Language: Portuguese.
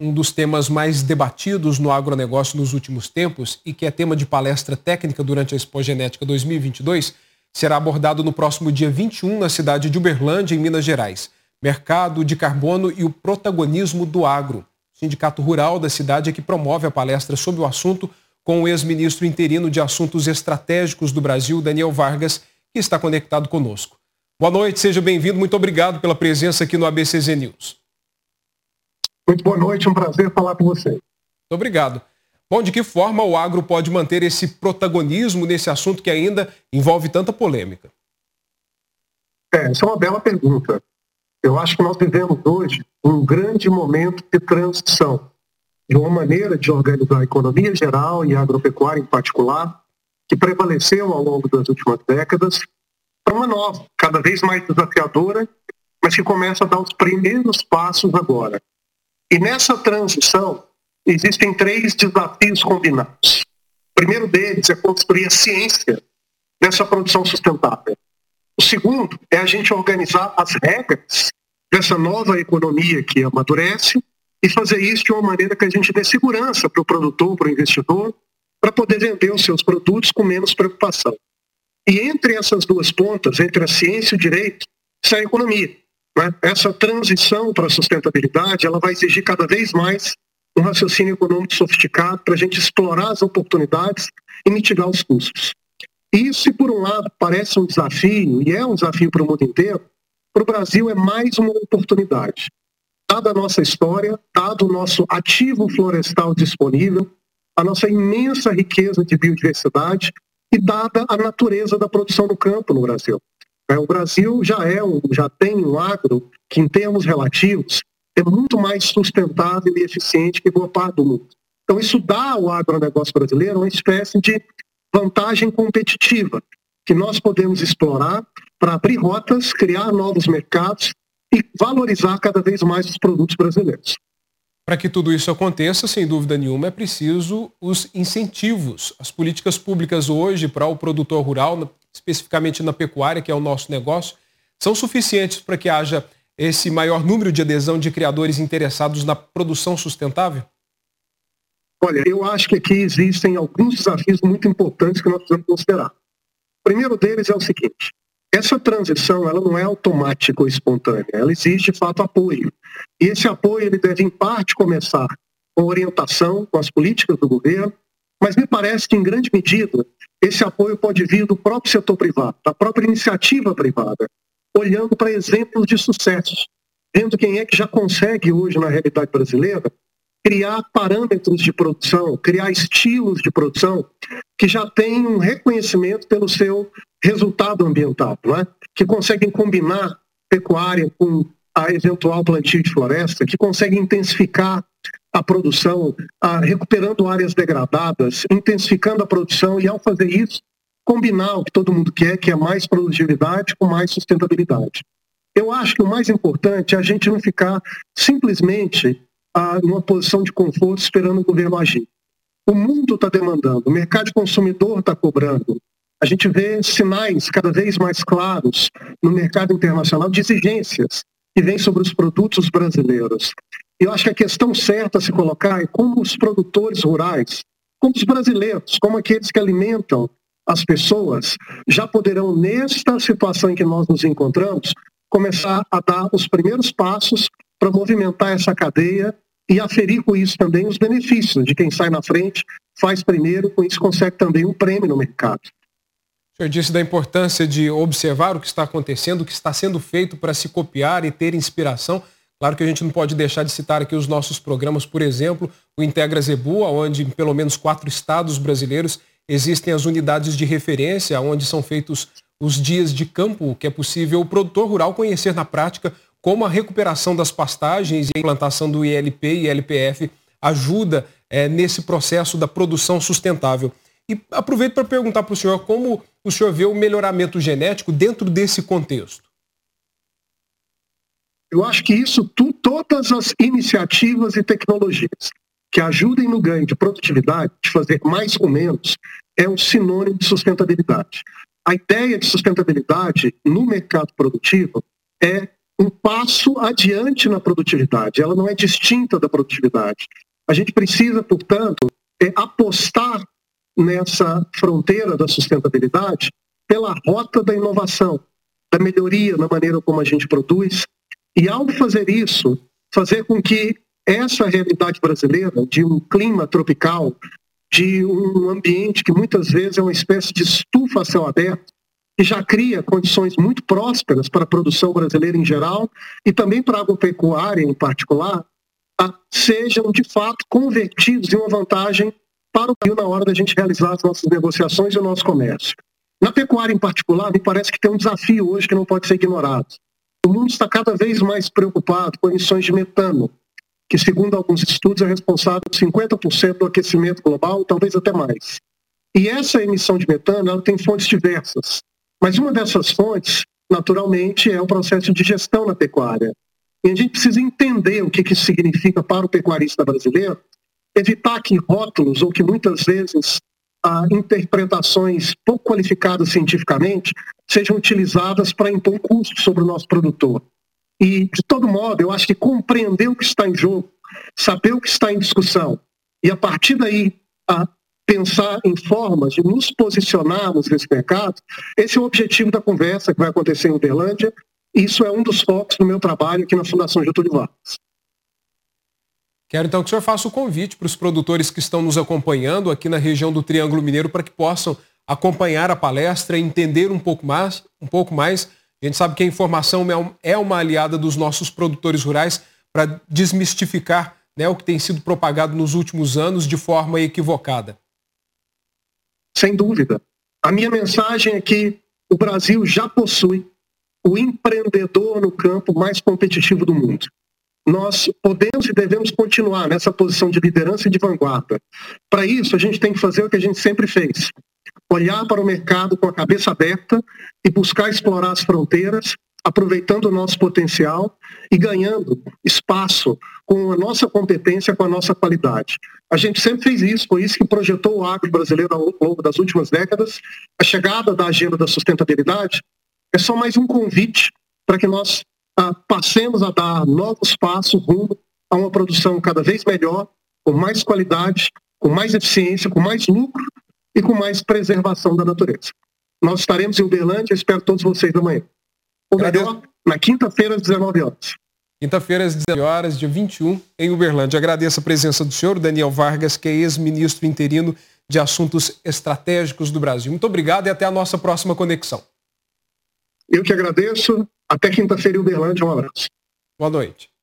um dos temas mais debatidos no agronegócio nos últimos tempos e que é tema de palestra técnica durante a Expo Genética 2022, será abordado no próximo dia 21 na cidade de Uberlândia, em Minas Gerais. Mercado de carbono e o protagonismo do agro. O Sindicato Rural da cidade é que promove a palestra sobre o assunto com o ex-ministro interino de Assuntos Estratégicos do Brasil, Daniel Vargas, que está conectado conosco. Boa noite, seja bem-vindo. Muito obrigado pela presença aqui no ABCZ News. Muito boa noite, um prazer falar com você. Muito obrigado. Bom, de que forma o agro pode manter esse protagonismo nesse assunto que ainda envolve tanta polêmica? É, essa é uma bela pergunta. Eu acho que nós vivemos hoje um grande momento de transição de uma maneira de organizar a economia geral e a agropecuária em particular, que prevaleceu ao longo das últimas décadas, para uma nova, cada vez mais desafiadora, mas que começa a dar os primeiros passos agora. E nessa transição, existem três desafios combinados. O primeiro deles é construir a ciência dessa produção sustentável. O segundo é a gente organizar as regras dessa nova economia que amadurece e fazer isso de uma maneira que a gente dê segurança para o produtor, para o investidor, para poder vender os seus produtos com menos preocupação. E entre essas duas pontas, entre a ciência e o direito, está a economia. Né? Essa transição para a sustentabilidade, ela vai exigir cada vez mais um raciocínio econômico sofisticado para a gente explorar as oportunidades e mitigar os custos. Isso, por um lado, parece um desafio, e é um desafio para o mundo inteiro, para o Brasil é mais uma oportunidade. Dada a nossa história, dado o nosso ativo florestal disponível, a nossa imensa riqueza de biodiversidade e dada a natureza da produção no campo no Brasil. É, o Brasil já é já tem um agro que, em termos relativos, é muito mais sustentável e eficiente que boa parte do mundo. Então, isso dá ao agronegócio brasileiro uma espécie de vantagem competitiva que nós podemos explorar para abrir rotas, criar novos mercados e valorizar cada vez mais os produtos brasileiros. Para que tudo isso aconteça, sem dúvida nenhuma, é preciso os incentivos. As políticas públicas hoje para o produtor rural, especificamente na pecuária, que é o nosso negócio, são suficientes para que haja esse maior número de adesão de criadores interessados na produção sustentável? Olha, eu acho que aqui existem alguns desafios muito importantes que nós precisamos considerar. O primeiro deles é o seguinte: essa transição ela não é automática ou espontânea, ela exige de fato apoio. E esse apoio ele deve, em parte, começar com orientação, com as políticas do governo, mas me parece que, em grande medida, esse apoio pode vir do próprio setor privado, da própria iniciativa privada, olhando para exemplos de sucesso, vendo quem é que já consegue hoje, na realidade brasileira, criar parâmetros de produção, criar estilos de produção que já têm um reconhecimento pelo seu resultado ambiental, é? que conseguem combinar pecuária com a eventual plantio de floresta, que conseguem intensificar a produção, a, recuperando áreas degradadas, intensificando a produção e, ao fazer isso, combinar o que todo mundo quer, que é mais produtividade com mais sustentabilidade. Eu acho que o mais importante é a gente não ficar simplesmente ah, numa posição de conforto esperando o governo agir. O mundo está demandando, o mercado consumidor está cobrando. A gente vê sinais cada vez mais claros no mercado internacional de exigências que vêm sobre os produtos brasileiros. Eu acho que a questão certa a se colocar é como os produtores rurais, como os brasileiros, como aqueles que alimentam as pessoas, já poderão, nesta situação em que nós nos encontramos, começar a dar os primeiros passos para movimentar essa cadeia e aferir com isso também os benefícios de quem sai na frente, faz primeiro, com isso consegue também um prêmio no mercado. O senhor disse da importância de observar o que está acontecendo, o que está sendo feito para se copiar e ter inspiração. Claro que a gente não pode deixar de citar aqui os nossos programas, por exemplo, o Integra Zebu, onde em pelo menos quatro estados brasileiros existem as unidades de referência, onde são feitos os dias de campo, que é possível o produtor rural conhecer na prática como a recuperação das pastagens e a implantação do ILP e ILPF ajuda é, nesse processo da produção sustentável. E aproveito para perguntar para o senhor como o senhor vê o melhoramento genético dentro desse contexto. Eu acho que isso, tu, todas as iniciativas e tecnologias que ajudem no ganho de produtividade, de fazer mais com menos, é um sinônimo de sustentabilidade. A ideia de sustentabilidade no mercado produtivo é um passo adiante na produtividade, ela não é distinta da produtividade. A gente precisa, portanto, é apostar nessa fronteira da sustentabilidade pela rota da inovação, da melhoria na maneira como a gente produz. E ao fazer isso, fazer com que essa realidade brasileira de um clima tropical, de um ambiente que muitas vezes é uma espécie de estufa a céu aberto, que já cria condições muito prósperas para a produção brasileira em geral e também para a agropecuária em particular, sejam de fato convertidos em uma vantagem para o Brasil na hora da gente realizar as nossas negociações e o nosso comércio. Na pecuária em particular, me parece que tem um desafio hoje que não pode ser ignorado. O mundo está cada vez mais preocupado com emissões de metano, que, segundo alguns estudos, é responsável por 50% do aquecimento global, talvez até mais. E essa emissão de metano ela tem fontes diversas. Mas uma dessas fontes, naturalmente, é o processo de gestão na pecuária. E a gente precisa entender o que isso significa para o pecuarista brasileiro, evitar que rótulos ou que muitas vezes ah, interpretações pouco qualificadas cientificamente sejam utilizadas para impor custos sobre o nosso produtor. E, de todo modo, eu acho que compreender o que está em jogo, saber o que está em discussão, e a partir daí a pensar em formas de nos posicionarmos nesse mercado, esse é o objetivo da conversa que vai acontecer em Uberlândia. Isso é um dos focos do meu trabalho aqui na Fundação Getúlio Vargas. Quero então que o senhor faça o convite para os produtores que estão nos acompanhando aqui na região do Triângulo Mineiro para que possam acompanhar a palestra, entender um pouco mais, um pouco mais a gente sabe que a informação é, é uma aliada dos nossos produtores rurais para desmistificar né, o que tem sido propagado nos últimos anos de forma equivocada. Sem dúvida. A minha mensagem é que o Brasil já possui o empreendedor no campo mais competitivo do mundo. Nós podemos e devemos continuar nessa posição de liderança e de vanguarda. Para isso, a gente tem que fazer o que a gente sempre fez: olhar para o mercado com a cabeça aberta e buscar explorar as fronteiras, aproveitando o nosso potencial e ganhando espaço com a nossa competência, com a nossa qualidade. A gente sempre fez isso, foi isso que projetou o agro brasileiro ao longo das últimas décadas. A chegada da agenda da sustentabilidade é só mais um convite para que nós passemos a dar novos passos rumo a uma produção cada vez melhor, com mais qualidade, com mais eficiência, com mais lucro e com mais preservação da natureza. Nós estaremos em Uberlândia, espero todos vocês amanhã. Ou melhor, na quinta-feira às 19 horas. Quinta-feira às 19 horas, dia 21, em Uberlândia. Agradeço a presença do senhor Daniel Vargas, que é ex-ministro interino de Assuntos Estratégicos do Brasil. Muito obrigado e até a nossa próxima conexão. Eu que agradeço. Até quinta-feira Uberlândia. Um abraço. Boa noite.